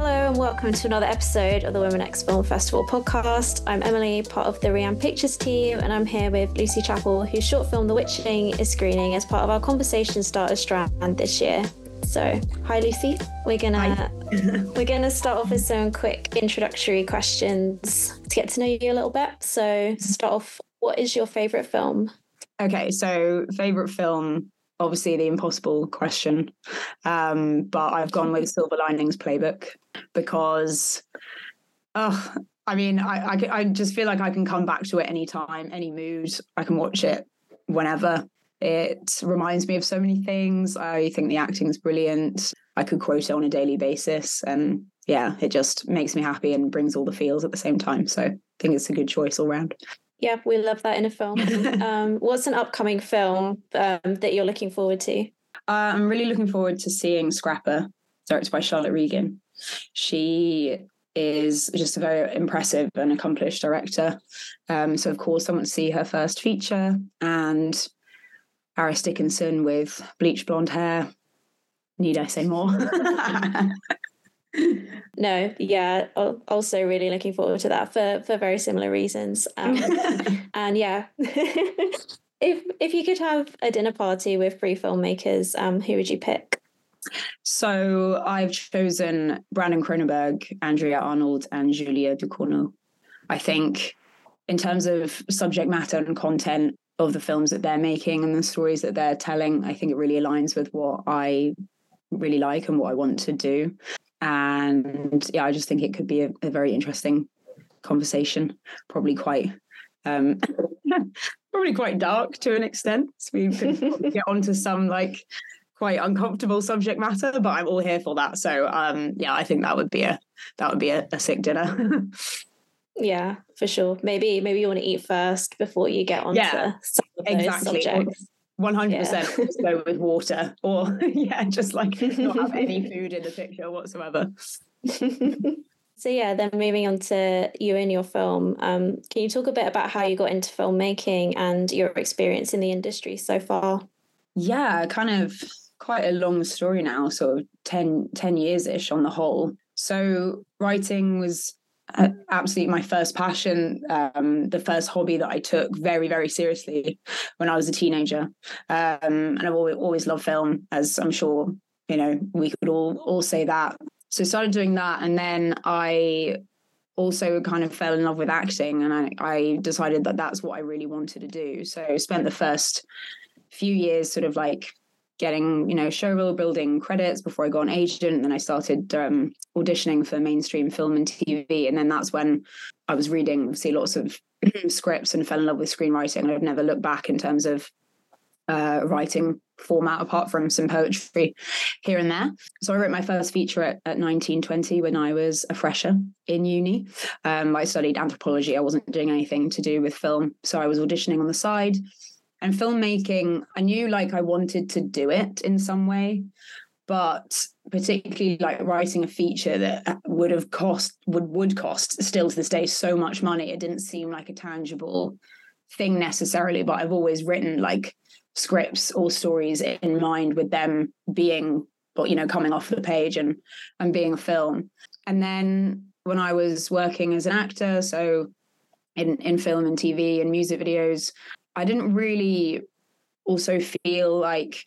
Hello and welcome to another episode of the Women X Film Festival podcast. I'm Emily, part of the Rianne Pictures team, and I'm here with Lucy Chappell, whose short film The Witching is screening as part of our Conversation Starter strand this year. So, hi Lucy. We're gonna we're gonna start off with some quick introductory questions to get to know you a little bit. So, start off, what is your favorite film? Okay, so favorite film obviously the impossible question. Um, but I've gone with Silver Linings Playbook because, oh, I mean, I, I, I just feel like I can come back to it anytime, any mood. I can watch it whenever. It reminds me of so many things. I think the acting is brilliant. I could quote it on a daily basis. And yeah, it just makes me happy and brings all the feels at the same time. So I think it's a good choice all round. Yeah, we love that in a film. um, what's an upcoming film um, that you're looking forward to? Uh, I'm really looking forward to seeing Scrapper, directed by Charlotte Regan. She is just a very impressive and accomplished director. Um, so, of course, I want to see her first feature and Harris Dickinson with bleach blonde hair. Need I say more? no yeah also really looking forward to that for for very similar reasons um, and yeah. If if you could have a dinner party with three filmmakers um who would you pick? So i've chosen brandon cronenberg andrea arnold and julia ducournau. I think in terms of subject matter and content of the films that they're making and the stories that they're telling i think it really aligns with what i really like and what I want to do and yeah, I just think it could be a, a very interesting conversation. Probably quite, um, probably quite dark to an extent. So we could get onto some like quite uncomfortable subject matter, but I'm all here for that. So um, yeah, I think that would be a that would be a, a sick dinner. yeah, for sure. Maybe maybe you want to eat first before you get onto yeah, some of those exactly. subjects. One hundred percent. Just go with water, or yeah, just like not have any food in the picture whatsoever. so yeah, then moving on to you and your film. Um, can you talk a bit about how you got into filmmaking and your experience in the industry so far? Yeah, kind of quite a long story now, sort of 10, 10 years ish on the whole. So writing was absolutely my first passion, um, the first hobby that I took very, very seriously when I was a teenager. Um, and I've always, always loved film, as I'm sure you know we could all all say that. So started doing that, and then I also kind of fell in love with acting, and I, I decided that that's what I really wanted to do. So spent the first few years sort of like getting you know showreel building credits before I got an agent. And then I started um, auditioning for mainstream film and TV, and then that's when I was reading see lots of scripts and fell in love with screenwriting. I've never looked back in terms of uh, writing format apart from some poetry here and there. So I wrote my first feature at, at 1920 when I was a fresher in uni. Um, I studied anthropology. I wasn't doing anything to do with film. So I was auditioning on the side and filmmaking i knew like i wanted to do it in some way but particularly like writing a feature that uh, would have cost would would cost still to this day so much money it didn't seem like a tangible thing necessarily but i've always written like scripts or stories in mind with them being but you know coming off the page and and being a film. And then when i was working as an actor so in in film and tv and music videos I didn't really also feel like,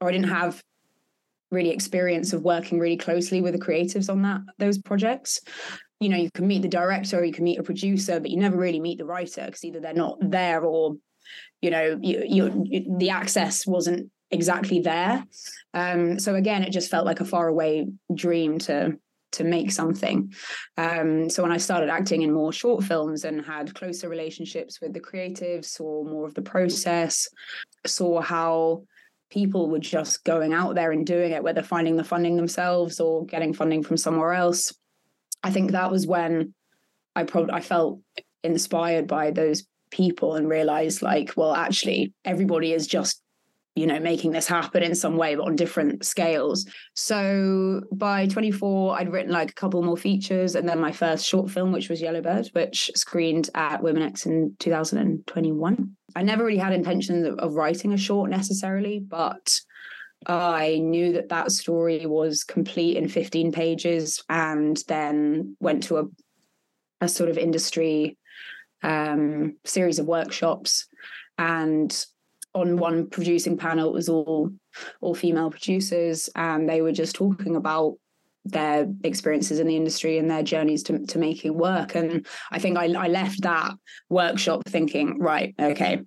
or I didn't have really experience of working really closely with the creatives on that those projects. You know, you can meet the director or you can meet a producer, but you never really meet the writer because either they're not there or, you know, you, you, the access wasn't exactly there. Um, so again, it just felt like a faraway dream to to make something. Um, so when I started acting in more short films and had closer relationships with the creatives, saw more of the process, saw how people were just going out there and doing it, whether finding the funding themselves or getting funding from somewhere else. I think that was when I probably I felt inspired by those people and realized like, well, actually, everybody is just you know making this happen in some way but on different scales so by 24 i'd written like a couple more features and then my first short film which was yellowbird which screened at women x in 2021 i never really had intentions of, writing a short necessarily but I knew that that story was complete in 15 pages and then went to a, a sort of industry um, series of workshops. And on one producing panel, it was all all female producers, and they were just talking about their experiences in the industry and their journeys to, to making work. And I think I, I left that workshop thinking, right, okay,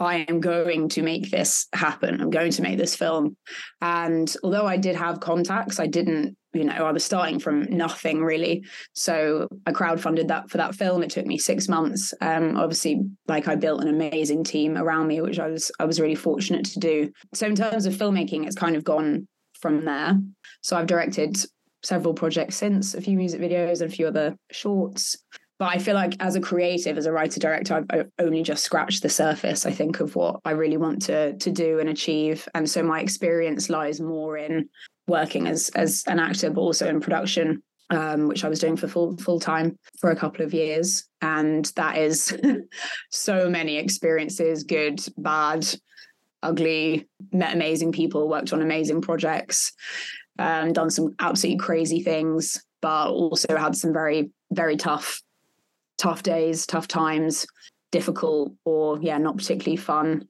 I am going to make this happen. I'm going to make this film. And although I did have contacts, I didn't, you know, I was starting from nothing really. So I crowdfunded that for that film. It took me six months. Um, obviously, like I built an amazing team around me, which I was I was really fortunate to do. So in terms of filmmaking, it's kind of gone from there. So I've directed several projects since, a few music videos and a few other shorts. But I feel like as a creative, as a writer director, I've, only just scratched the surface, I think, of what I really want to to do and achieve. And so my experience lies more in working as as an actor, but also in production um, which I was doing for full full time for a couple of years, and that is so many experiences, good, bad, ugly. Met amazing people, worked on amazing projects, um, done some absolutely crazy things, but also had some very, very tough, tough days, tough times, difficult or yeah, not particularly fun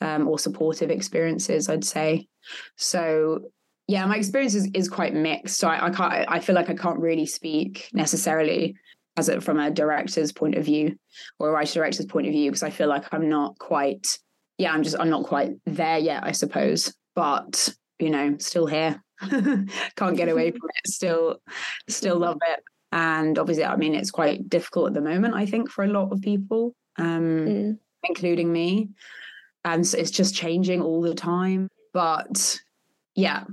um, or supportive experiences. I'd say. So yeah, my experience is, is quite mixed. So I, I can't. I feel like I can't really speak necessarily as it from a director's point of view or a writer director's point of view because I feel like I'm not quite. Yeah, I'm just I'm not quite there yet. I suppose, but you know, still here. can't get away from it still still love it and obviously i mean it's quite difficult at the moment i think for a lot of people um mm. including me. And so it's just changing all the time. But yeah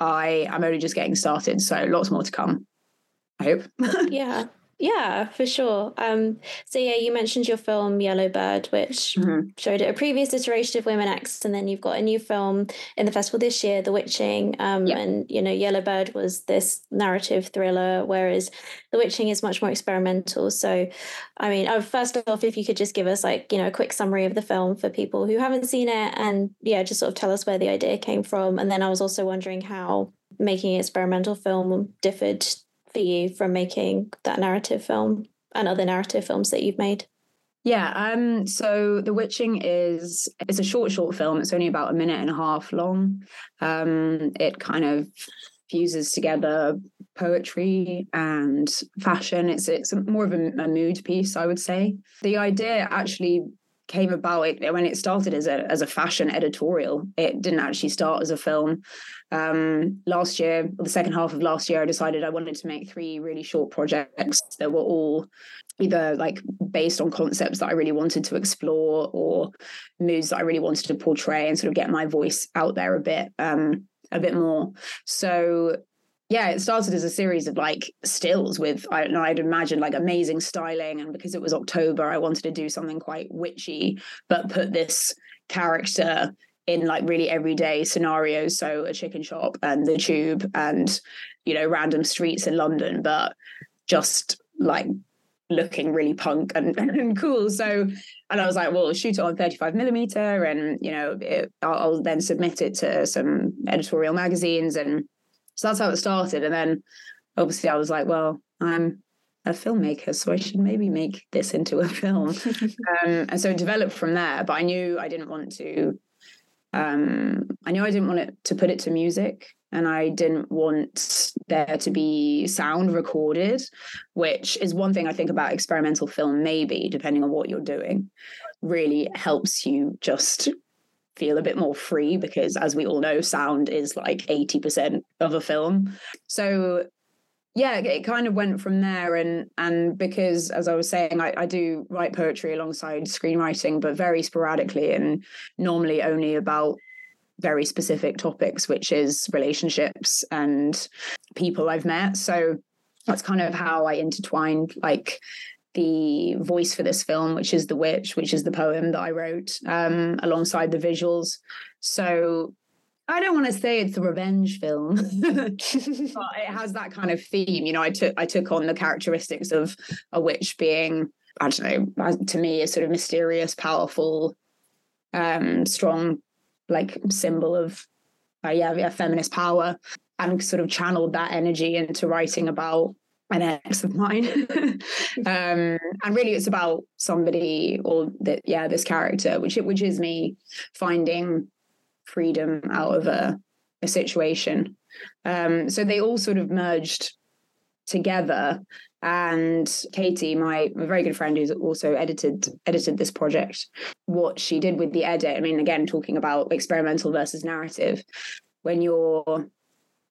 i am only just getting started so lots more to come i hope. Yeah yeah, for sure. Um, so yeah, you mentioned your film Yellow Bird, which mm-hmm. showed a previous iteration of Women X, and then you've got a new film in the festival this year, The Witching. Um, yeah. and you know, Yellow Bird was this narrative thriller, whereas The Witching is much more experimental. So, I mean, uh, first off, if you could just give us like you know a quick summary of the film for people who haven't seen it, and yeah, just sort of tell us where the idea came from, and then I was also wondering how making an experimental film differed you from making that narrative film and other narrative films that you've made? Yeah, um, so The Witching is it's a short, short film. It's only about a minute and a half long. Um, it kind of fuses together poetry and fashion. It's it's more of a, a mood piece, I would say. The idea actually came about it when it started as a as a fashion editorial. It didn't actually start as a film. Um, last year, the second half of last year, I decided I wanted to make three really short projects that were all either like based on concepts that I really wanted to explore or moods that I really wanted to portray and sort of get my voice out there a bit um, a bit more. So yeah, it started as a series of like stills with I I'd imagine like amazing styling, and because it was October, I wanted to do something quite witchy, but put this character in like really everyday scenarios. So a chicken shop and the tube, and you know random streets in London, but just like looking really punk and, and cool. So, and I was like, well, shoot it on 35 millimeter, and you know, it, I'll, I'll then submit it to some editorial magazines and so that's how it started. And then obviously I was like, well, I'm a filmmaker, so I should maybe make this into a film. um, and so it developed from there. But I knew I didn't want to. Um, I knew I didn't want it to put it to music, and I didn't want there to be sound recorded, which is one thing I think about experimental film. Maybe depending on what you're doing, really helps you just feel a bit more free because as we all know sound is like 80% of a film. So yeah it kind of went from there. And and because as i was saying I, I do write poetry alongside screenwriting but very sporadically and normally only about very specific topics which is relationships and people i've met. So that's kind of how i intertwined like the voice for this film, which is The Witch, which is the poem that I wrote um, alongside the visuals. So I don't want to say it's a revenge film, but it has that kind of theme. You know, I took I took on the characteristics of a witch being, I don't know, to me, a sort of mysterious, powerful, um, strong, like symbol of uh, yeah, yeah, feminist power, and sort of channeled that energy into writing about an ex of mine. um, and really, it's about somebody or that, yeah, this character, which it which is me finding freedom out of a a situation. Um, so they all sort of merged together and Katie, my, very good friend who's also edited edited this project, what she did with the edit. I mean, again, talking about experimental versus narrative, when you're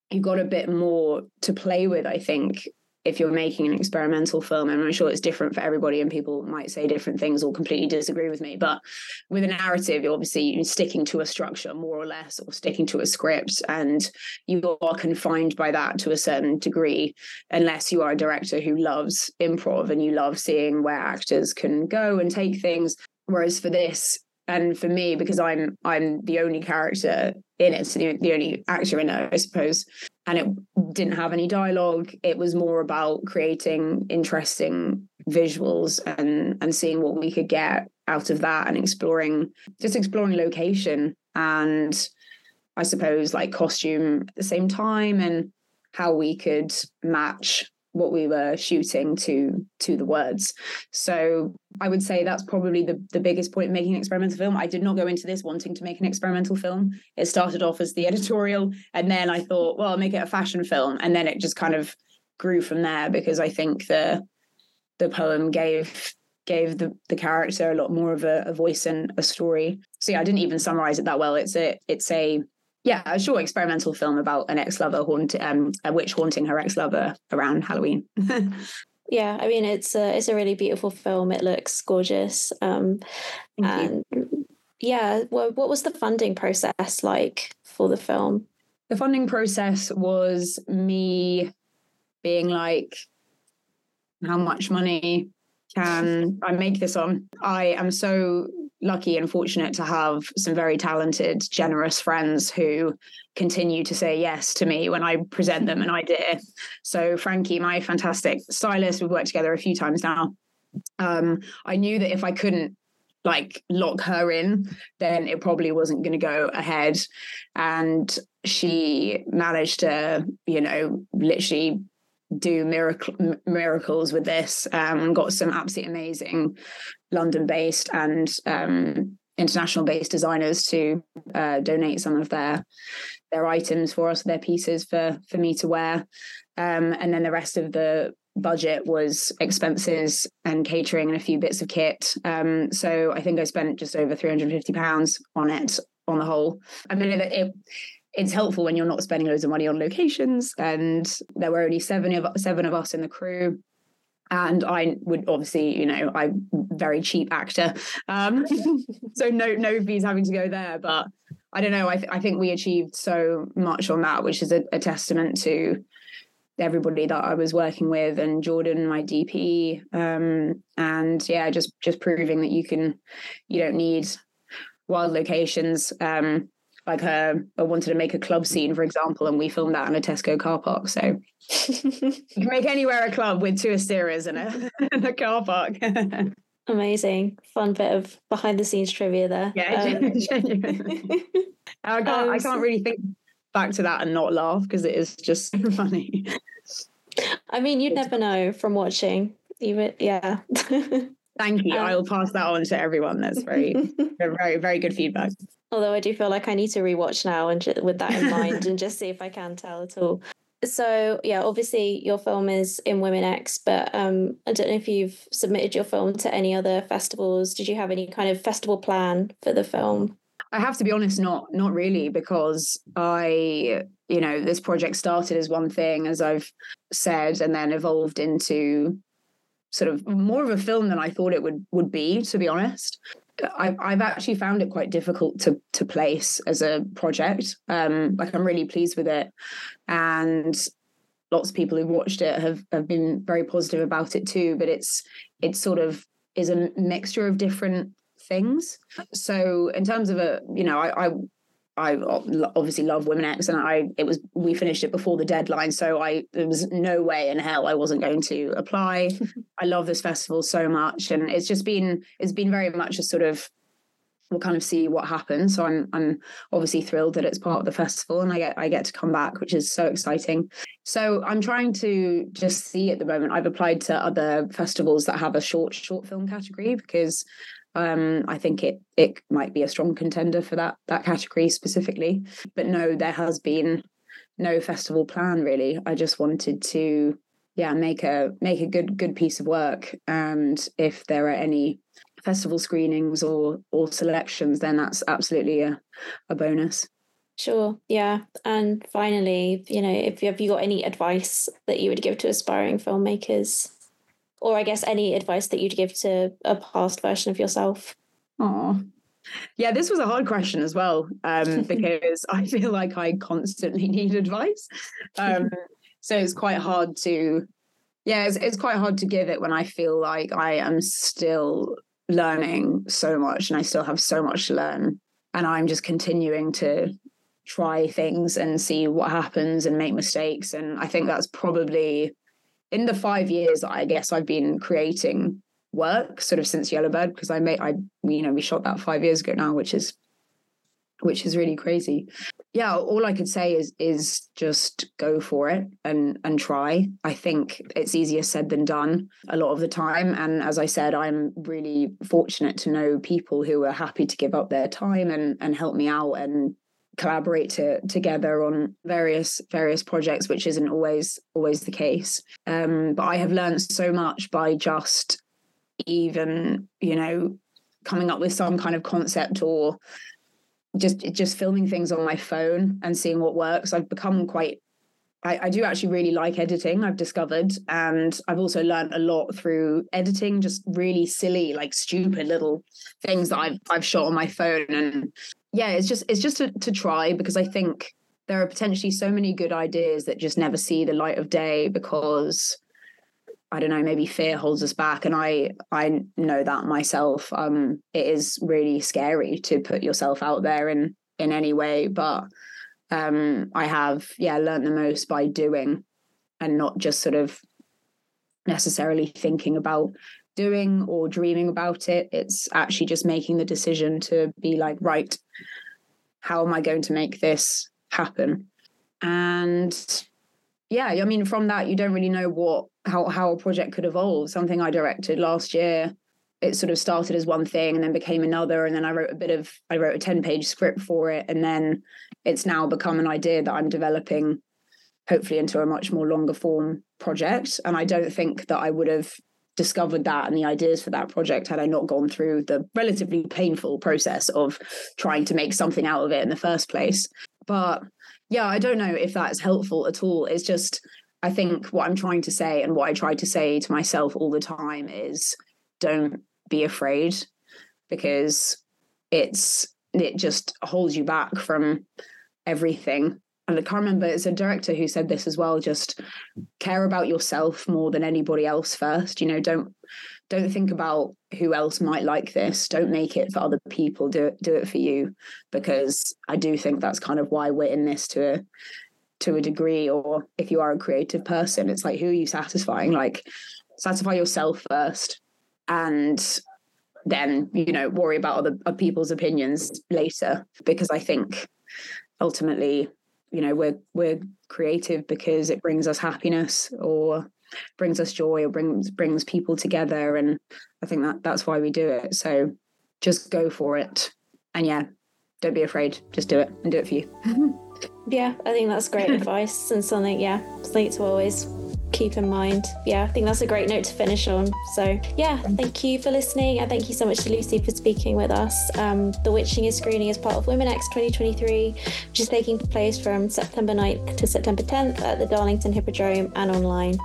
you've got a bit more to play with, I think, if you're making an experimental film and i'm sure it's different for everybody and people might say different things or completely disagree with me but with a narrative you're obviously sticking to a structure more or less or sticking to a script and you are confined by that to a certain degree unless you are a director who loves improv and you love seeing where actors can go and take things. Whereas for this and for me because i'm i'm the only character in it so the, the only actor in it i suppose. And it didn't have any dialogue. It was more about creating interesting visuals and and seeing what we could get out of that and exploring just exploring location and i suppose like costume at the same time and how we could match what we were shooting to to the words. So i would say that's probably the, the biggest point in making an experimental film. I did not go into this wanting to make an experimental film. It started off as the editorial and then i thought well i'll make it a fashion film. And then it just kind of grew from there because i think the the poem gave gave the the character a lot more of a, a voice and a story. So yeah i didn't even summarize it that well. It's a it's a yeah, a short experimental film about an ex-lover haunting um, a witch haunting her ex-lover around Halloween. yeah, I mean it's a it's a really beautiful film. It looks gorgeous. Um, and you. yeah, well, what was the funding process like for the film? The funding process was me being like, how much money can I make this on? I am so lucky and fortunate to have some very talented, generous friends who continue to say yes to me when I present them an idea. So, Frankie, my fantastic stylist, we've worked together a few times now. Um, I knew that if I couldn't like lock her in, then it probably wasn't going to go ahead. And she managed to, you know, literally do miracle, miracles with this um, and got some absolutely amazing London based and um, international based designers to uh, donate some of their their items for us, their pieces for for me to wear. Um, and then the rest of the budget was expenses and catering and a few bits of kit. Um, so I think I spent just over 350 pounds on it on the whole. I mean, it, it it's helpful when you're not spending loads of money on locations. And there were only seven of seven of us in the crew. And I would obviously, you know, I'm very cheap actor, um, so no no fees having to go there. But I don't know. I, th- I think we achieved so much on that, which is a, a testament to everybody that I was working with and Jordan, my DP, um, and yeah, just just proving that you can, you don't need wild locations. Um, like a, I wanted to make a club scene, for example, and we filmed that in a Tesco car park. So you can make anywhere a club with two Asteras in a, in a car park. Amazing, fun bit of behind the scenes trivia there. Yeah, um, I can't. Um, I can't really think back to that and not laugh because it is just so funny. I mean, you'd never know from watching. Even yeah. Thank you. Um, I will pass that on to everyone. That's very, very, very good feedback. Although I do feel like I need to rewatch now and with that in mind and just see if I can tell at all. So yeah, obviously your film is in Women X, but um, I don't know if you've submitted your film to any other festivals. Did you have any kind of festival plan for the film? I have to be honest, not not really, because I, you know, this project started as one thing, as I've said, and then evolved into sort of more of a film than I thought it would would be, to be honest. I've, I've actually found it quite difficult to to place as a project. Um, like I'm really pleased with it, and lots of people who've watched it have have been very positive about it too. But it's it's sort of is a mixture of different things. So in terms of a, you know, I, I I obviously love Women X, and I it was we finished it before the deadline, so I there was no way in hell I wasn't going to apply. I love this festival so much, and it's just been it's been very much a sort of we'll kind of see what happens. So I'm I'm obviously thrilled that it's part of the festival and I get I get to come back, which is so exciting. So I'm trying to just see at the moment. I've applied to other festivals that have a short short film category because um, I think it it might be a strong contender for that that category specifically. But no, there has been no festival plan really. I just wanted to yeah make a make a good good piece of work and if there are any festival screenings or or selections, then that's absolutely a, a bonus. Sure. Yeah. And finally, you know, if you have you got any advice that you would give to aspiring filmmakers? Or I guess any advice that you'd give to a past version of yourself? Oh, yeah, this was a hard question as well, um, because I feel like I constantly need advice. Um, so it's quite hard to, yeah, it's, it's quite hard to give it when I feel like I am still learning so much and I still have so much to learn. And I'm just continuing to try things and see what happens and make mistakes. And I think that's probably in the five years I guess I've been creating work, sort of since Yellowbird, because I made I you know, we shot that five years ago now, which is which is really crazy. Yeah all i could say is is just go for it and and try. I think it's easier said than done a lot of the time. And as i said i'm really fortunate to know people who are happy to give up their time and and help me out and collaborate to, together on various various projects which isn't always always the case. Um, but i have learned so much by just even you know coming up with some kind of concept or just just filming things on my phone and seeing what works. I've become quite I, I, do actually really like editing i've discovered and i've also learned a lot through editing just really silly like stupid little things that i've i've shot on my phone. And yeah it's just it's just to, to try because i think there are potentially so many good ideas that just never see the light of day because I don't know, maybe fear holds us back. And I I know that myself. Um, it is really scary to put yourself out there in in any way. But um I have, yeah, learned the most by doing and not just sort of necessarily thinking about doing or dreaming about it. It's actually just making the decision to be like, right, how am I going to make this happen? And yeah, I mean, from that, you don't really know what how how a project could evolve. Something I directed last year, it sort of started as one thing and then became another, and then I wrote a bit of I wrote a ten page script for it, and then it's now become an idea that I'm developing, hopefully into a much more longer form project. And I don't think that I would have discovered that and the ideas for that project had I not gone through the relatively painful process of trying to make something out of it in the first place. But yeah, I don't know if that's helpful at all. It's just, I think what I'm trying to say and what I try to say to myself all the time is don't be afraid because it's, it just holds you back from everything. And I can't remember, it's a director who said this as well just care about yourself more than anybody else first. You know, don't don't think about who else might like this don't make it for other people do it do it for you because i do think that's kind of why we're in this to a to a degree or if you are a creative person it's like who are you satisfying like satisfy yourself first and then you know worry about other, other people's opinions later because i think ultimately you know we're we're creative because it brings us happiness or brings us joy or brings brings people together. And i think that that's why we do it. So just go for it. And yeah don't be afraid. Just do it and do it for you. Yeah i think that's great advice and something yeah to always keep in mind. Yeah, I think that's a great note to finish on. So, yeah, thank you for listening. And thank you so much to Lucy for speaking with us. Um, the Witching is screening as part of Women X 2023, which is taking place from September 9th to September 10th at the Darlington Hippodrome and online.